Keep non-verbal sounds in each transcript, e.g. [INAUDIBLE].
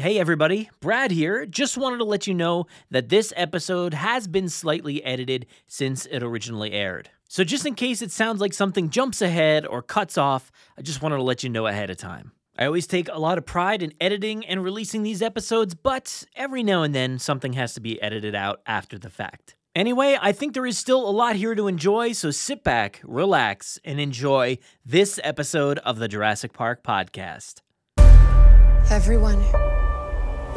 Hey everybody, Brad here. Just wanted to let you know that this episode has been slightly edited since it originally aired. So, just in case it sounds like something jumps ahead or cuts off, I just wanted to let you know ahead of time. I always take a lot of pride in editing and releasing these episodes, but every now and then something has to be edited out after the fact. Anyway, I think there is still a lot here to enjoy, so sit back, relax, and enjoy this episode of the Jurassic Park podcast. Everyone,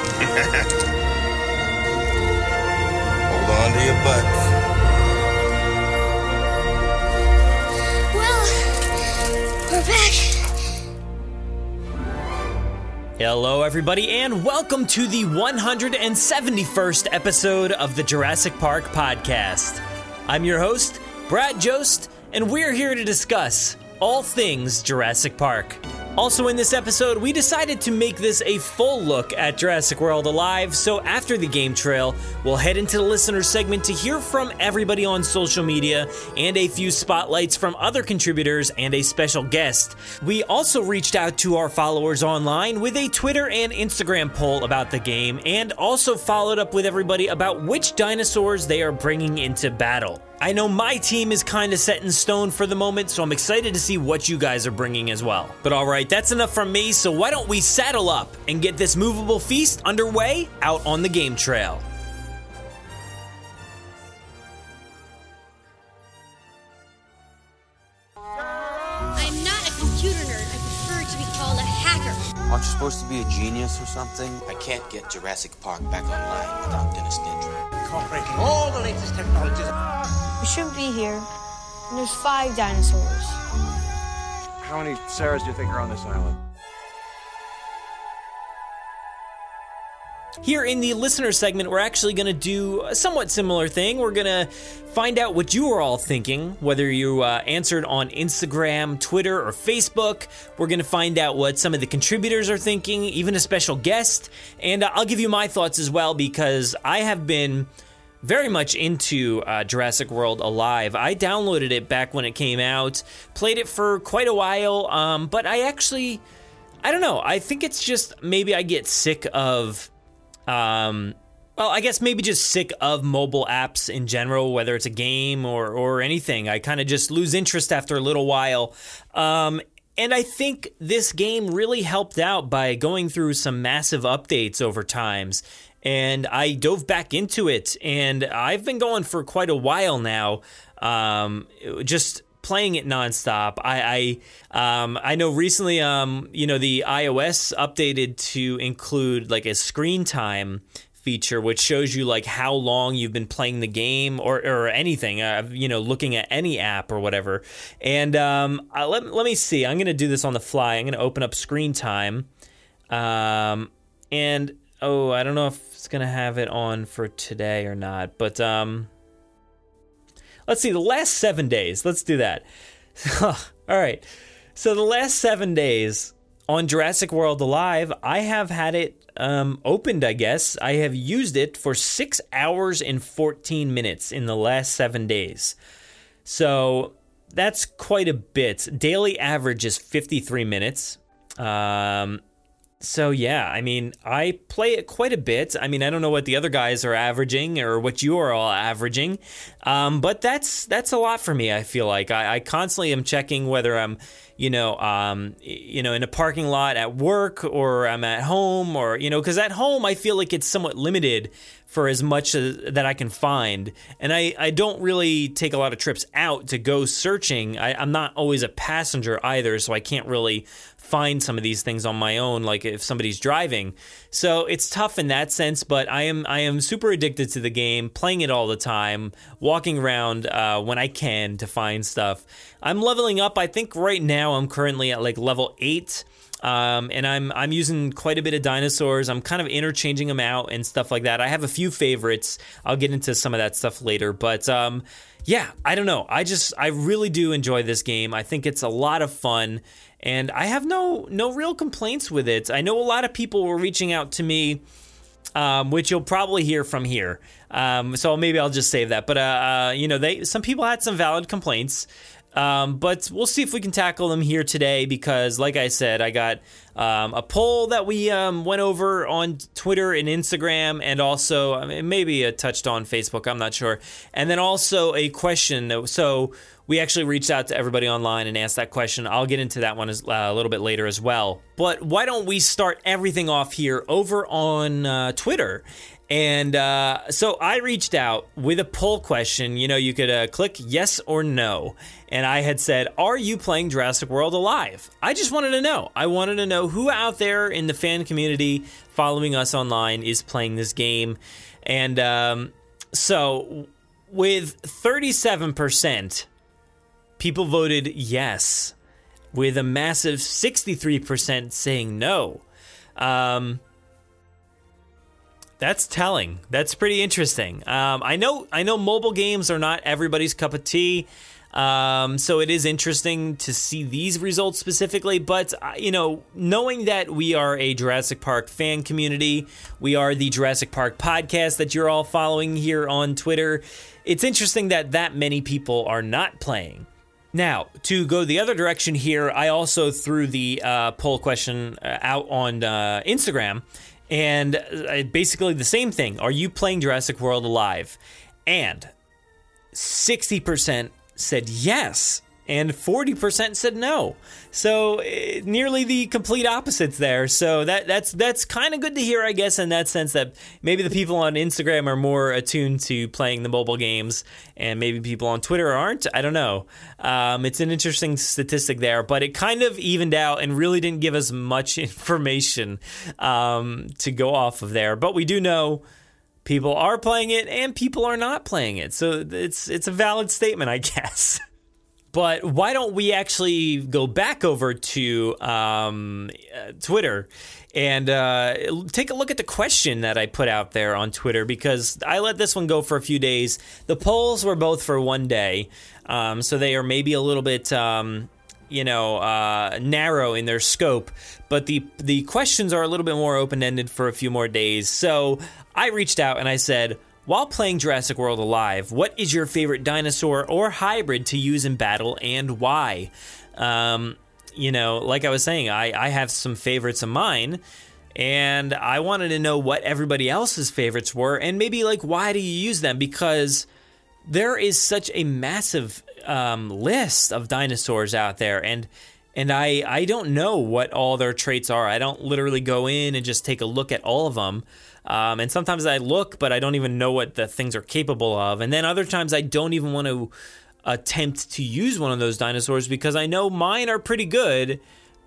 [LAUGHS] Hold on to your butts. Well, we're back. Hello, everybody, and welcome to the 171st episode of the Jurassic Park podcast. I'm your host, Brad Jost, and we're here to discuss all things Jurassic Park. Also, in this episode, we decided to make this a full look at Jurassic World Alive, so after the game trail, we'll head into the listener segment to hear from everybody on social media and a few spotlights from other contributors and a special guest. We also reached out to our followers online with a Twitter and Instagram poll about the game and also followed up with everybody about which dinosaurs they are bringing into battle. I know my team is kind of set in stone for the moment, so I'm excited to see what you guys are bringing as well. But alright, that's enough from me, so why don't we saddle up and get this movable feast underway out on the game trail? I'm not a computer nerd. I prefer to be called a hacker. Aren't you supposed to be a genius or something? I can't get Jurassic Park back online without Dennis Nedry. incorporating all the latest technologies. We shouldn't be here. And there's five dinosaurs. How many Sarahs do you think are on this island? Here in the listener segment, we're actually going to do a somewhat similar thing. We're going to find out what you are all thinking, whether you uh, answered on Instagram, Twitter, or Facebook. We're going to find out what some of the contributors are thinking, even a special guest. And uh, I'll give you my thoughts as well because I have been very much into uh, Jurassic World Alive. I downloaded it back when it came out, played it for quite a while, um, but I actually, I don't know. I think it's just maybe I get sick of um, well, I guess maybe just sick of mobile apps in general, whether it's a game or or anything. I kind of just lose interest after a little while. Um, and I think this game really helped out by going through some massive updates over times. And I dove back into it, and I've been going for quite a while now. Um, just playing it nonstop. I I um I know recently um you know the iOS updated to include like a screen time feature which shows you like how long you've been playing the game or or anything uh, you know looking at any app or whatever. And um uh, let let me see. I'm to do this on the fly. I'm to open up screen time. Um and oh, I don't know if it's to have it on for today or not, but um Let's see, the last seven days. Let's do that. [LAUGHS] All right. So, the last seven days on Jurassic World Alive, I have had it um, opened, I guess. I have used it for six hours and 14 minutes in the last seven days. So, that's quite a bit. Daily average is 53 minutes. Um, so yeah, I mean, I play it quite a bit. I mean, I don't know what the other guys are averaging or what you are all averaging, um, but that's that's a lot for me. I feel like I, I constantly am checking whether I'm, you know, um, you know, in a parking lot at work or I'm at home or you know, because at home I feel like it's somewhat limited for as much as, that I can find. And I, I don't really take a lot of trips out to go searching. I, I'm not always a passenger either, so I can't really find some of these things on my own like if somebody's driving. So it's tough in that sense but i am i am super addicted to the game playing it all the time walking around uh, when i can to find stuff. I'm leveling up. I think right now i'm currently at like level 8 Um, and I'm I'm using quite a bit of dinosaurs. I'm kind of interchanging them out and stuff like that. I have a few favorites. I'll get into some of that stuff later, but um, yeah, I don't know. I just I really do enjoy this game. I think it's a lot of fun, and I have no no real complaints with it. I know a lot of people were reaching out to me. Um, which you'll probably hear from here. Um, so maybe I'll just save that. But uh, uh, you know, they some people had some valid complaints. Um, but we'll see if we can tackle them here today because, like I said, I got um, a poll that we um, went over on Twitter and Instagram, and also I mean, maybe a touched on Facebook. I'm not sure. And then also a question. So we actually reached out to everybody online and asked that question. I'll get into that one as, uh, a little bit later as well. But why don't we start everything off here over on uh, Twitter? And uh, so I reached out with a poll question. You know, you could uh, click yes or no. And I had said, Are you playing Jurassic World Alive? I just wanted to know. I wanted to know who out there in the fan community following us online is playing this game. And um, so with 37%, people voted yes, with a massive 63% saying no. Um, that's telling. That's pretty interesting. Um, I know. I know mobile games are not everybody's cup of tea. Um, so it is interesting to see these results specifically, but uh, you know, knowing that we are a Jurassic Park fan community, we are the Jurassic Park podcast that you're all following here on Twitter. It's interesting that that many people are not playing. Now, to go the other direction here, I also threw the uh, poll question uh, out on uh, Instagram, and uh, basically the same thing. Are you playing Jurassic World Alive? And 60% said yes, and 40% said no. So uh, nearly the complete opposites there. So that that's that's kind of good to hear, I guess, in that sense that maybe the people on Instagram are more attuned to playing the mobile games, and maybe people on Twitter aren't. I don't know. Um, it's an interesting statistic there, but it kind of evened out and really didn't give us much [LAUGHS] information um, to go off of there. But we do know people are playing it and people are not playing it. So it's it's a valid statement, I [LAUGHS] guess. But why don't we actually go back over to um, uh, Twitter and uh, take a look at the question that I put out there on Twitter because I let this one go for a few days. The polls were both for one day, um, so they are maybe a little bit. Um, you know, uh, narrow in their scope, but the the questions are a little bit more open ended for a few more days. So I reached out and I said, while playing Jurassic World Alive, what is your favorite dinosaur or hybrid to use in battle and why? Um, you know, like I was saying, I, I have some favorites of mine, and I wanted to know what everybody else's favorites were, and maybe like why do you use them? Because there is such a massive um, list of dinosaurs out there, and and I I don't know what all their traits are. I don't literally go in and just take a look at all of them. Um, and sometimes I look, but I don't even know what the things are capable of. And then other times I don't even want to attempt to use one of those dinosaurs because I know mine are pretty good,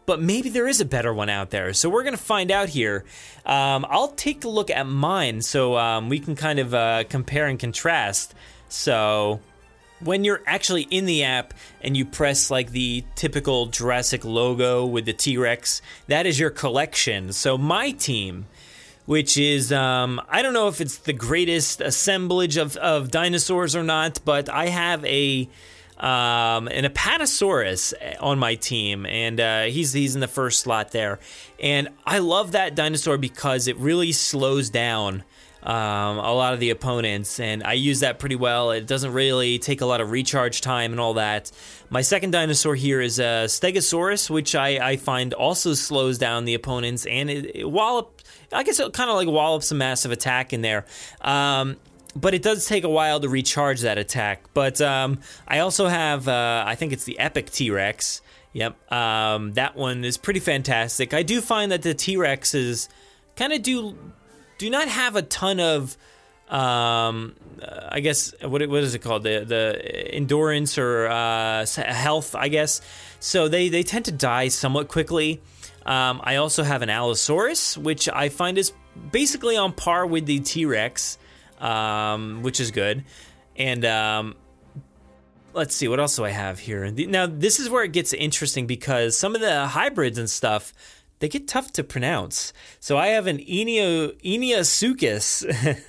but maybe there is a better one out there. So we're going to find out here. Um, I'll take a look at mine so um, we can kind of uh, compare and contrast. So when you're actually in the app and you press like the typical Jurassic logo with the T Rex, that is your collection. So my team which is um, I don't know if it's the greatest assemblage of, of dinosaurs or not, but I have a um, an Apatosaurus on my team, and uh, he's he's in the first slot there, and I love that dinosaur because it really slows down. Um, a lot of the opponents, and I use that pretty well. It doesn't really take a lot of recharge time and all that. My second dinosaur here is a Stegosaurus, which I, I find also slows down the opponents, and it, it wallop I guess it kind of like wallops a massive attack in there. Um, but it does take a while to recharge that attack. But um, I also have, uh, I think it's the Epic T Rex. Yep, um, that one is pretty fantastic. I do find that the T Rexes kind of do do not have a ton of, um, uh, I guess what what is it called the the endurance or uh, health, I guess. So they they tend to die somewhat quickly. Um, I also have an Allosaurus, which I find is basically on par with the T Rex, um, which is good. And um, let's see, what else do I have here? Now, this is where it gets interesting because some of the hybrids and stuff they get tough to pronounce. So I have an Eneo Einiasuchus.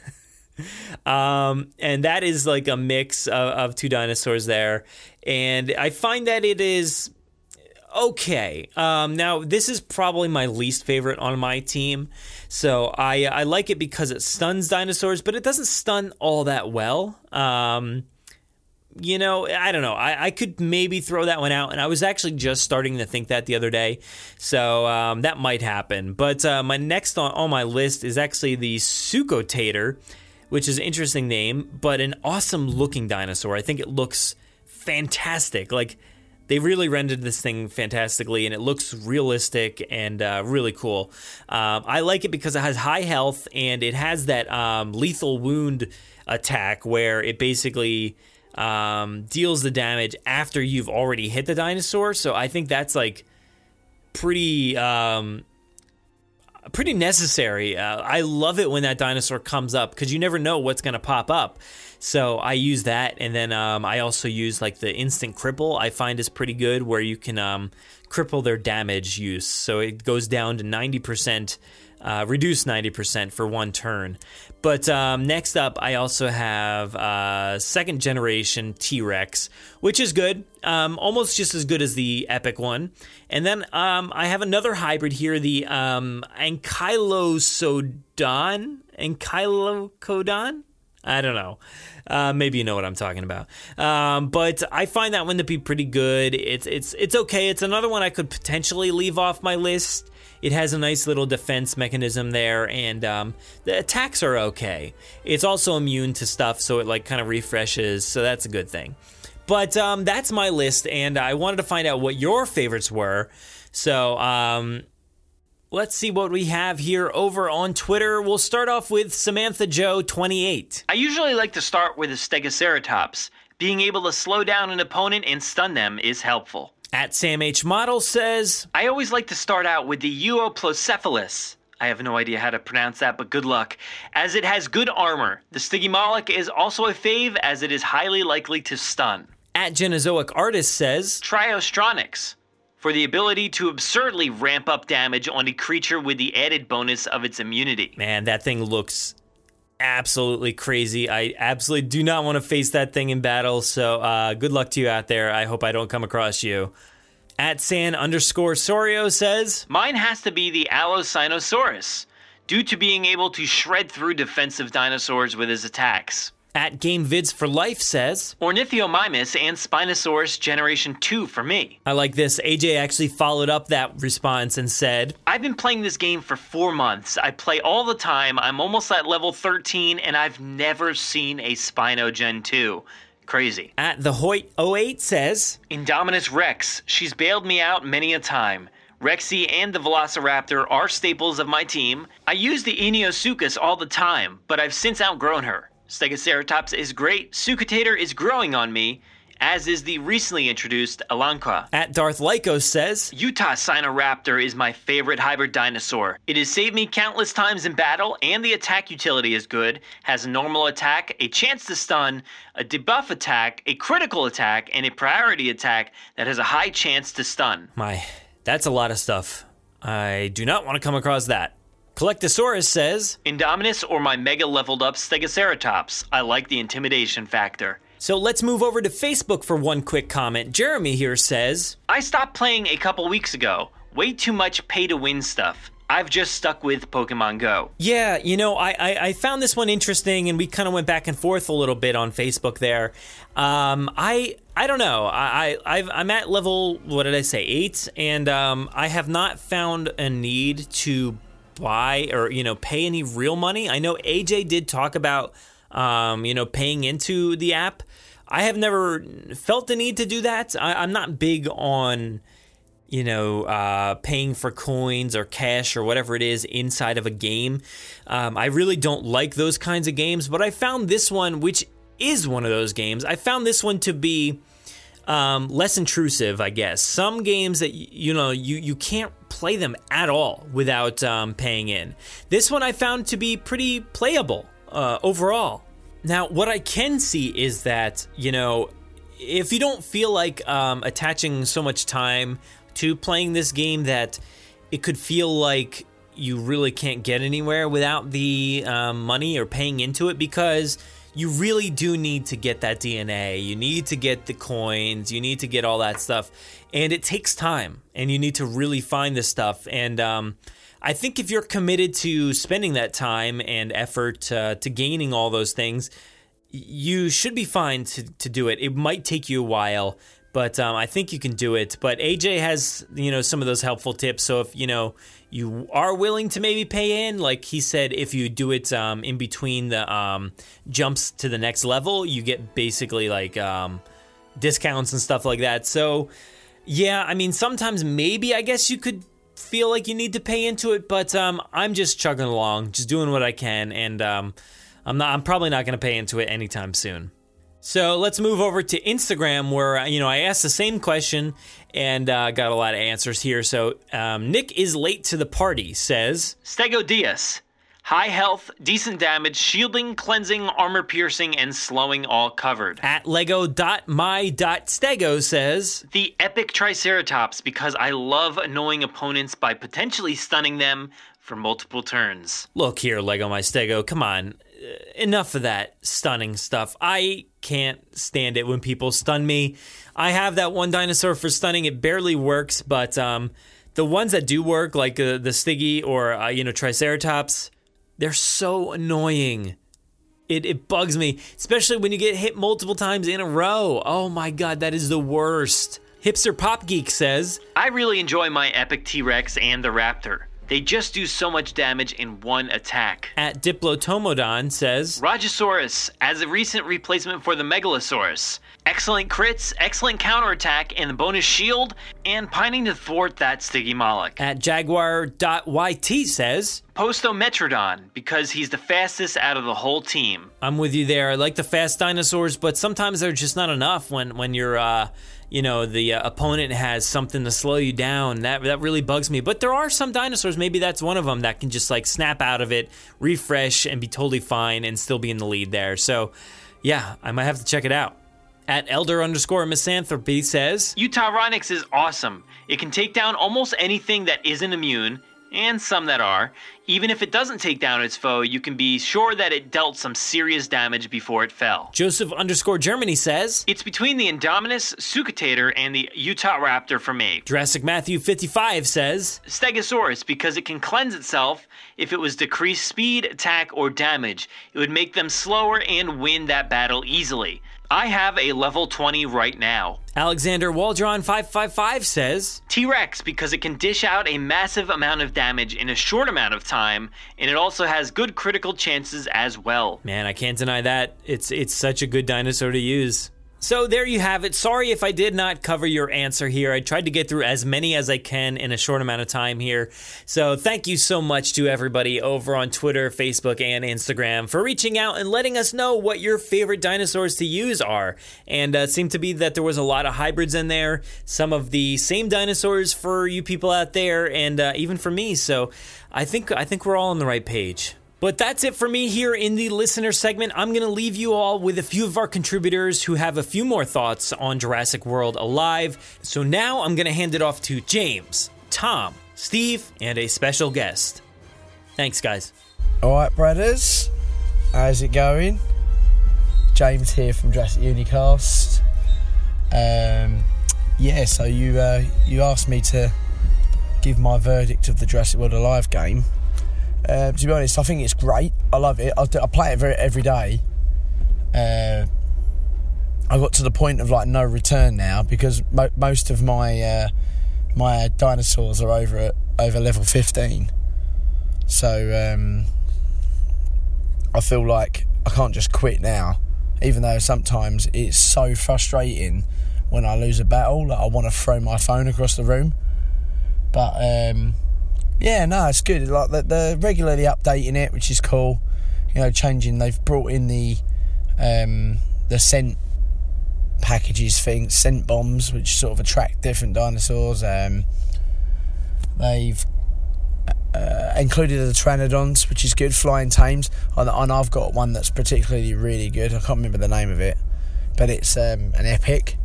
[LAUGHS] um, and that is like a mix of, of two dinosaurs there. And I find that it is okay. Um, now this is probably my least favorite on my team, so I I like it because it stuns dinosaurs, but it doesn't stun all that well. Um, you know, I don't know. I, I could maybe throw that one out, and I was actually just starting to think that the other day, so um, that might happen. But uh, my next on, on my list is actually the Suchotator, which is an interesting name, but an awesome looking dinosaur. I think it looks fantastic. Like they really rendered this thing fantastically, and it looks realistic and uh, really cool. Um, I like it because it has high health and it has that um, lethal wound attack where it basically um, deals the damage after you've already hit the dinosaur. So I think that's like pretty um, pretty necessary. Uh, I love it when that dinosaur comes up because you never know what's to pop up. So I use that, and then um, I also use like the instant cripple. I find is pretty good where you can um, cripple their damage use, so it goes down to ninety percent. Uh, reduce 90% for one turn. But um, next up, I also have uh, second generation T Rex, which is good, um, almost just as good as the Epic one. And then um, I have another hybrid here, the um, Ankylosodon. Ankylocodon? I don't know. Uh, maybe you know what I'm talking about. Um, but I find that one to be pretty good. It's it's it's okay. It's another one I could potentially leave off my list. It has a nice little defense mechanism there, and um, the attacks are okay. It's also immune to stuff, so it like kind of refreshes. So that's a good thing. But um, that's my list, and I wanted to find out what your favorites were. So um, Let's see what we have here over on Twitter. We'll start off with Samantha Joe 28. I usually like to start with a Stegoceratops. Being able to slow down an opponent and stun them is helpful. At Sam H Model says, I always like to start out with the Euoplocephalus. I have no idea how to pronounce that, but good luck. As it has good armor, the Stygimoloch is also a fave as it is highly likely to stun. At Genozoic Artist says, Tryostronix for the ability to absurdly ramp up damage on a creature with the added bonus of its immunity. Man, that thing looks absolutely crazy. I absolutely do not want to face that thing in battle. So uh, good luck to you out there. I hope I don't come across you. At San underscore Sorio says, Mine has to be the Allosinosaurus, due to being able to shred through defensive dinosaurs with his attacks. At Game Vids for Life says, Ornithomimus and Spinosaurus Generation 2 for me. I like this. AJ actually followed up that response and said, I've been playing this game for four months. I play all the time. I'm almost at level 13, and I've never seen a Spino Gen 2. Crazy. At the Hoyt 08 says, Indominus Rex. She's bailed me out many a time. Rexy and the Velociraptor are staples of my team. I use the Einiasuchus all the time, but I've since outgrown her. Stegoceratops is great. Suchotator is growing on me, as is the recently introduced Elanka. At Darth Lyco says, Utasinoraptor is my favorite hybrid dinosaur. It has saved me countless times in battle, and the attack utility is good. Has a normal attack, a chance to stun, a debuff attack, a critical attack, and a priority attack that has a high chance to stun. My, that's a lot of stuff. I do not want to come across that. Collectosaurus says, Indominus or my mega leveled up Stegoceratops. I like the intimidation factor. So let's move over to Facebook for one quick comment. Jeremy here says, I stopped playing a couple weeks ago. Way too much pay to win stuff. I've just stuck with Pokemon Go. Yeah, you know, I, I, I found this one interesting, and we kind of went back and forth a little bit on Facebook there. Um, I I don't know. I, I I'm at level what did I say eight, and um, I have not found a need to buy or you know pay any real money. I know AJ did talk about um, you know paying into the app. I have never felt the need to do that. I, am not big on you know uh, paying for coins or cash or whatever it is inside of a game. Um, I really don't like those kinds of games. But I found this one, which is one of those games. I found this one to be um, less intrusive, I guess. Some games that you know you you can't play them at all without um, paying in. This one I found to be pretty playable uh, overall. Now, what I can see is that you know if you don't feel like um, attaching so much time to playing this game that it could feel like you really can't get anywhere without the um, money or paying into it because you really do need to get that DNA. You need to get the coins. You need to get all that stuff. And it takes time and you need to really find this stuff. And um, I think if you're committed to spending that time and effort uh, to gaining all those things, you should be fine to, to do it. It might take you a while, but um, I think you can do it. But AJ has, you know, some of those helpful tips. So if, you know, you are willing to maybe pay in, like he said, if you do it um, in between the um, jumps to the next level, you get basically like um, discounts and stuff like that. So, yeah, I mean, sometimes maybe I guess you could feel like you need to pay into it, but um, I'm just chugging along, just doing what I can, and um, I'm not. I'm probably not going to pay into it anytime soon. So let's move over to Instagram, where you know I asked the same question and uh, got a lot of answers here. So um, Nick is late to the party. Says Stegodeus. High health, decent damage, shielding, cleansing, armor piercing, and slowing all covered. At Lego.my.stego says The epic Triceratops because I love annoying opponents by potentially stunning them for multiple turns. Look here, Lego My Stego, come on. Enough of that stunning stuff. I can't stand it when people stun me. I have that one dinosaur for stunning. It barely works, but um, the ones that do work, like uh, the Stiggy or uh, you know Triceratops, they're so annoying. It, it bugs me, especially when you get hit multiple times in a row. Oh my god, that is the worst. Hipster Pop Geek says, I really enjoy my epic T Rex and the Raptor. They just do so much damage in one attack. At Diplotomodon says, Rajasaurus, as a recent replacement for the Megalosaurus. Excellent crits, excellent counterattack, and the bonus shield, and pining to thwart that Stygimoloch. At Jaguar.yt says, Postimetrodon, because he's the fastest out of the whole team. I'm with you there. I like the fast dinosaurs, but sometimes they're just not enough when, when you're, uh, you know, the uh, opponent has something to slow you down. That, that really bugs me. But there are some dinosaurs, maybe that's one of them, that can just like snap out of it, refresh, and be totally fine and still be in the lead there. So, yeah, I might have to check it out. At elder underscore misanthropy says Utarinex is awesome. It can take down almost anything that isn't immune, and some that are. Even if it doesn't take down its foe, you can be sure that it dealt some serious damage before it fell. Joseph underscore Germany says It's between the Indominus Suchotator and the Utah Raptor for me. Jurassic Matthew 55 says Stegosaurus because it can cleanse itself if it was decreased speed, attack, or damage. It would make them slower and win that battle easily. I have a level 20 right now. Alexander Waldron 555 says T Rex because it can dish out a massive amount of damage in a short amount of time, and it also has good critical chances as well. Man, I can't deny that. It's it's such a good dinosaur to use. So there you have it. Sorry if I did not cover your answer here. I tried to get through as many as I can in a short amount of time here. So thank you so much to everybody over on Twitter, Facebook, and Instagram for reaching out and letting us know what your favorite dinosaurs to use are. And uh, seemed to be that there was a lot of hybrids in there, some of the same dinosaurs for you people out there, and uh, even for me. So I think I think we're all on the right page. But that's it for me here in the listener segment. I'm going to leave you all with a few of our contributors who have a few more thoughts on Jurassic World Alive. So now I'm going to hand it off to James, Tom, Steve, and a special guest. Thanks, guys. All right, brothers. How's it going? James here from Jurassic Unicast. Um, yeah, so you uh, you asked me to give my verdict of the Jurassic World Alive game. Uh, to be honest, I think it's great. I love it. I, I play it very, every day. Uh, I got to the point of like no return now because mo- most of my uh, my dinosaurs are over at, over level fifteen. So um, I feel like I can't just quit now, even though sometimes it's so frustrating when I lose a battle that I want to throw my phone across the room. But um, yeah, no, it's good. Like they're regularly updating it, which is cool. You know, changing. They've brought in the um, the scent packages thing, scent bombs, which sort of attract different dinosaurs. Um, they've uh, included the Pteranodons, which is good, flying tames. And, and I've got one that's particularly really good. I can't remember the name of it, but it's um, an epic.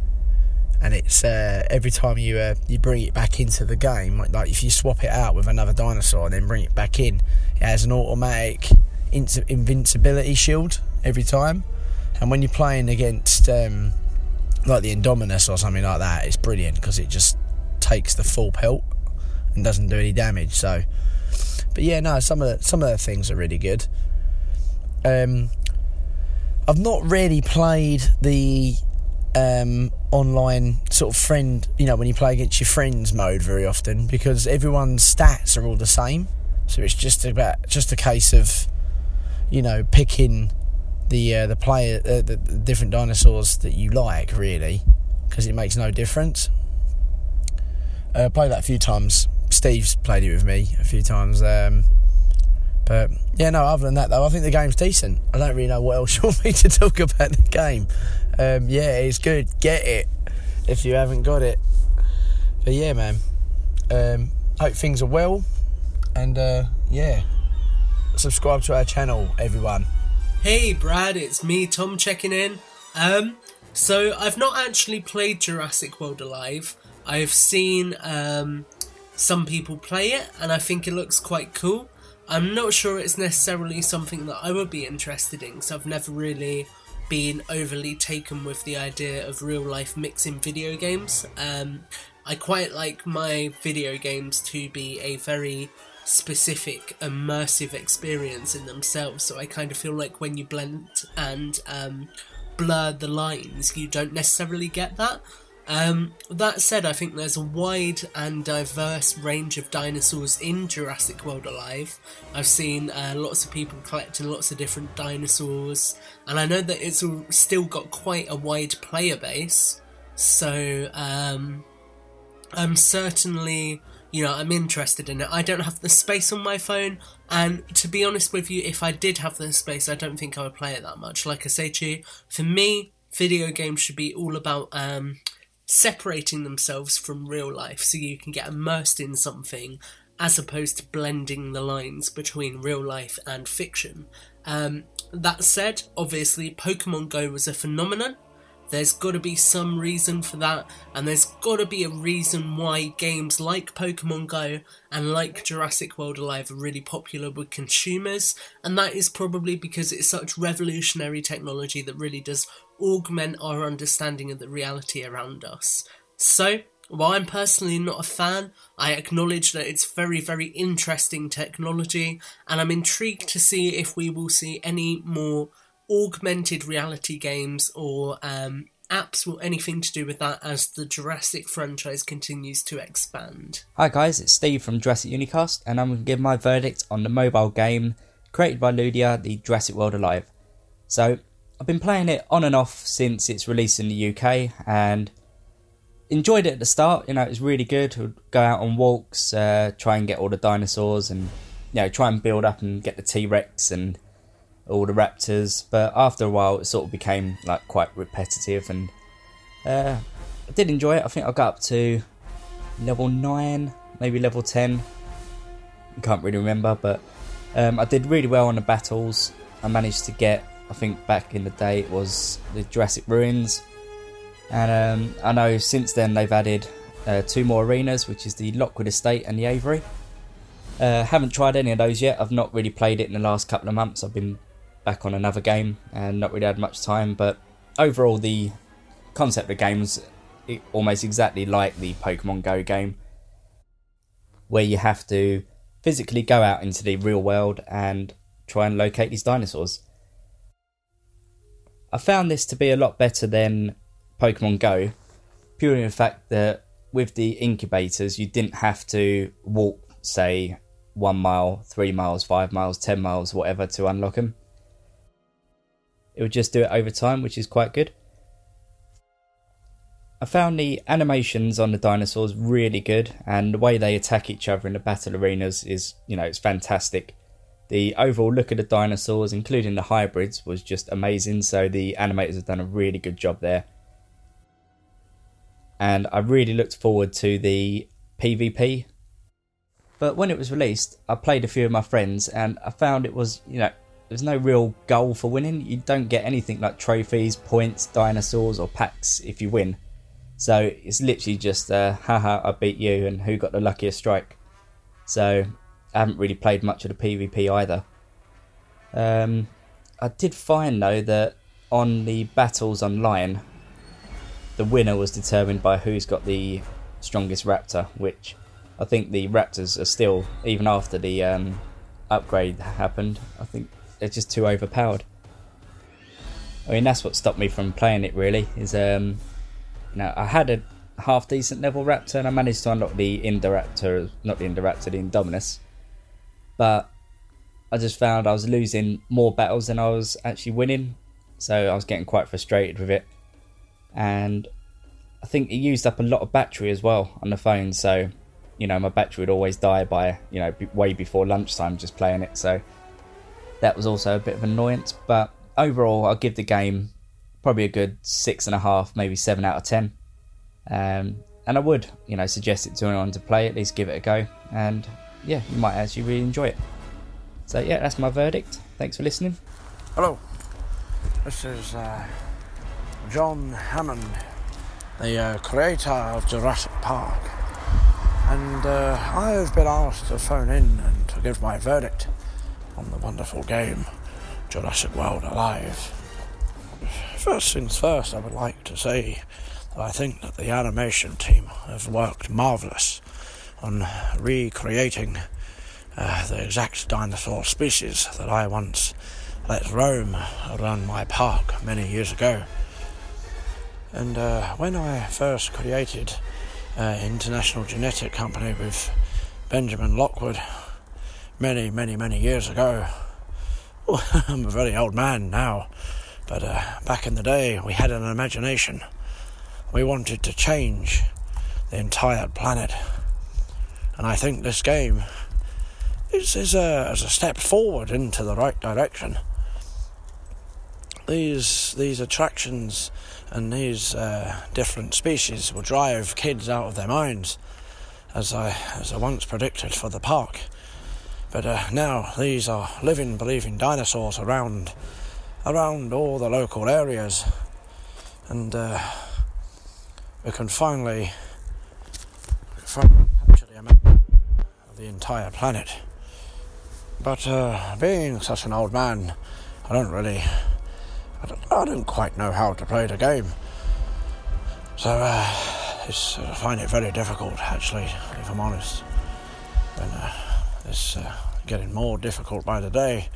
And it's uh, every time you uh, you bring it back into the game, like, like if you swap it out with another dinosaur and then bring it back in, it has an automatic invincibility shield every time. And when you're playing against um, like the Indominus or something like that, it's brilliant because it just takes the full pelt and doesn't do any damage. So, but yeah, no, some of the, some of the things are really good. Um, I've not really played the um, online sort of friend, you know, when you play against your friends mode very often because everyone's stats are all the same. So it's just about just a case of, you know, picking the uh, the player uh, the, the different dinosaurs that you like really because it makes no difference. Uh, played that a few times. Steve's played it with me a few times. Um, but yeah, no. Other than that, though, I think the game's decent. I don't really know what else [LAUGHS] you want me to talk about the game. Um, yeah, it's good. Get it if you haven't got it. But yeah, man. Um, hope things are well, and uh, yeah, subscribe to our channel, everyone. Hey, Brad. It's me, Tom, checking in. Um, so I've not actually played Jurassic World Alive. I've seen um, some people play it, and I think it looks quite cool. I'm not sure it's necessarily something that I would be interested in because I've never really been overly taken with the idea of real life mixing video games. Um, I quite like my video games to be a very specific immersive experience in themselves so i kind of feel like when you blend and um, blur the lines you don't necessarily get that um, that said, I think there's a wide and diverse range of dinosaurs in Jurassic World Alive. I've seen uh, lots of people collecting lots of different dinosaurs, and I know that it's still got quite a wide player base. So um, I'm certainly, you know, I'm interested in it. I don't have the space on my phone, and to be honest with you, if I did have the space, I don't think I would play it that much. Like I say to you, for me, video games should be all about um, separating themselves from real life so you can get immersed in something as opposed to blending the lines between real life and fiction. Um, that said, obviously, Pokemon Go was a phenomenon. There's got to be some reason for that, and there's got to be a reason why games like Pokemon Go and like Jurassic World Alive are really popular with consumers, and that is probably because it's such revolutionary technology that really does augment our understanding of the reality around us. So, while I'm personally not a fan, I acknowledge that it's very, very interesting technology, and I'm intrigued to see if we will see any more augmented reality games or um, apps or anything to do with that as the Jurassic franchise continues to expand. Hi guys, it's Steve from Jurassic Unicast, and I'm going to give my verdict on the mobile game created by Ludia, the Jurassic World Alive. So, I've been playing it on and off since its release in the UK and enjoyed it at the start. You know, it was really good. Would go out on walks, uh, try and get all the dinosaurs, and you know, try and build up and get the T Rex and all the raptors. But after a while, it sort of became like quite repetitive, and uh, I did enjoy it. I think I got up to level nine, maybe level ten. I can't really remember, but um, I did really well on the battles. I managed to get I think back in the day it was the Jurassic Ruins, and um, I know since then they've added uh, two more arenas, which is the Lockwood Estate and the Aviary. Uh, haven't tried any of those yet. I've not really played it in the last couple of months. I've been back on another game and not really had much time. But overall, the concept of the game's almost exactly like the Pokemon Go game, where you have to physically go out into the real world and try and locate these dinosaurs. I found this to be a lot better than Pokemon Go, purely in the fact that with the incubators, you didn't have to walk, say, one mile, three miles, five miles, ten miles, whatever, to unlock them. It would just do it over time, which is quite good. I found the animations on the dinosaurs really good, and the way they attack each other in the battle arenas is, you know, it's fantastic. The overall look of the dinosaurs, including the hybrids, was just amazing. So the animators have done a really good job there. And I really looked forward to the PvP. But when it was released, I played a few of my friends and I found it was, you know, there's no real goal for winning. You don't get anything like trophies, points, dinosaurs, or packs if you win. So it's literally just, uh, haha, I beat you, and who got the luckiest strike. So I haven't really played much of the PvP either. Um, I did find though that on the battles online, the winner was determined by who's got the strongest raptor, which I think the raptors are still, even after the um, upgrade happened, I think they're just too overpowered. I mean, that's what stopped me from playing it really. Is um, you know, I had a half decent level raptor and I managed to unlock the Indoraptor, not the Indoraptor, the Indominus. But I just found I was losing more battles than I was actually winning, so I was getting quite frustrated with it. And I think it used up a lot of battery as well on the phone, so you know my battery would always die by you know way before lunchtime just playing it. So that was also a bit of annoyance. But overall, I'll give the game probably a good six and a half, maybe seven out of ten. Um, and I would, you know, suggest it to anyone to play. At least give it a go, and yeah, you might actually really enjoy it. So yeah, that's my verdict. Thanks for listening. Hello, this is uh, John Hammond, the uh, creator of Jurassic Park, and uh, I have been asked to phone in and to give my verdict on the wonderful game Jurassic World Alive. First things first, I would like to say that I think that the animation team have worked marvellous on recreating uh, the exact dinosaur species that I once let roam around my park many years ago. And uh, when I first created uh, International Genetic Company with Benjamin Lockwood many, many, many years ago, well, [LAUGHS] I'm a very old man now, but uh, back in the day we had an imagination. We wanted to change the entire planet. And I think this game is, is, a, is a step forward into the right direction. These, these attractions and these uh, different species will drive kids out of their minds, as I, as I once predicted for the park. But uh, now these are living, breathing dinosaurs around, around all the local areas, and uh, we can finally, finally amount of the entire planet. But uh, being such an old man, I don't really, I don't, I don't quite know how to play the game. So uh, it's, I find it very difficult, actually, if I'm honest. And uh, it's uh, getting more difficult by the day.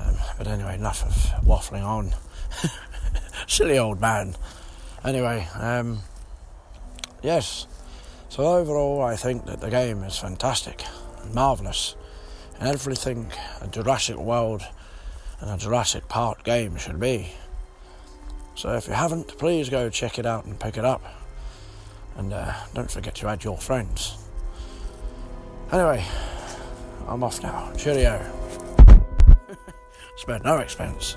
Um, but anyway, enough of waffling on. [LAUGHS] Silly old man. Anyway, um, yes. So overall, I think that the game is fantastic, marvelous, and everything a Jurassic World and a Jurassic Park game should be. So if you haven't, please go check it out and pick it up. And uh, don't forget to add your friends. Anyway, I'm off now. Cheerio. [LAUGHS] Spared no expense.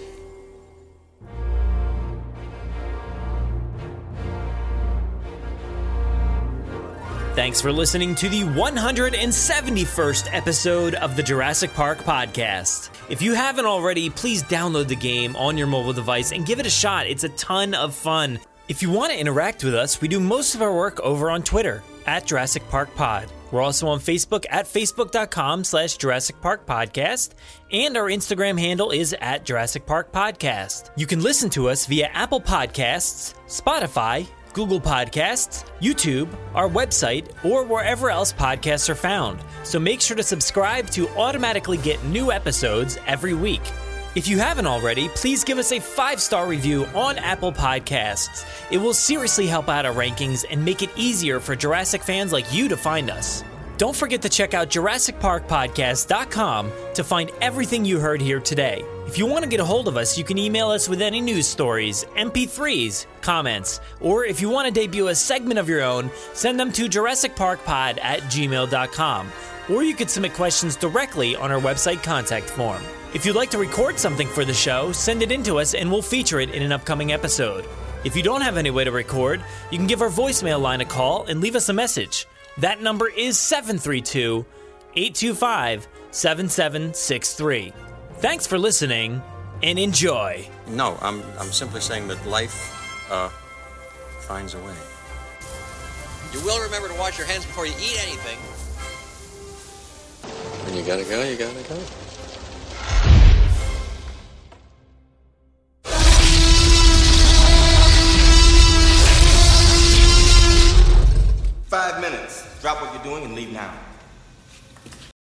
Thanks for listening to the 171st episode of the Jurassic Park podcast. If you haven't already, please download the game on your mobile device and give it a shot. It's a ton of fun. If you want to interact with us, we do most of our work over on Twitter at Jurassic Park Pod. We're also on Facebook at facebook.com slash Jurassic Park Podcast, and our Instagram handle is at Jurassic Park Podcast. You can listen to us via Apple Podcasts, Spotify, Google Podcasts, YouTube, our website, or wherever else podcasts are found. So make sure to subscribe to automatically get new episodes every week. If you haven't already, please give us a five star review on Apple Podcasts. It will seriously help out our rankings and make it easier for Jurassic fans like you to find us. Don't forget to check out JurassicParkPodcast.com to find everything you heard here today. If you want to get a hold of us, you can email us with any news stories, MP3s, comments, or if you want to debut a segment of your own, send them to JurassicParkPod at gmail.com. Or you could submit questions directly on our website contact form. If you'd like to record something for the show, send it in to us and we'll feature it in an upcoming episode. If you don't have any way to record, you can give our voicemail line a call and leave us a message. That number is 732 825 7763. Thanks for listening and enjoy. No, I'm, I'm simply saying that life uh, finds a way. You will remember to wash your hands before you eat anything. When you gotta go, you gotta go. Five minutes. Drop what you're doing and leave now.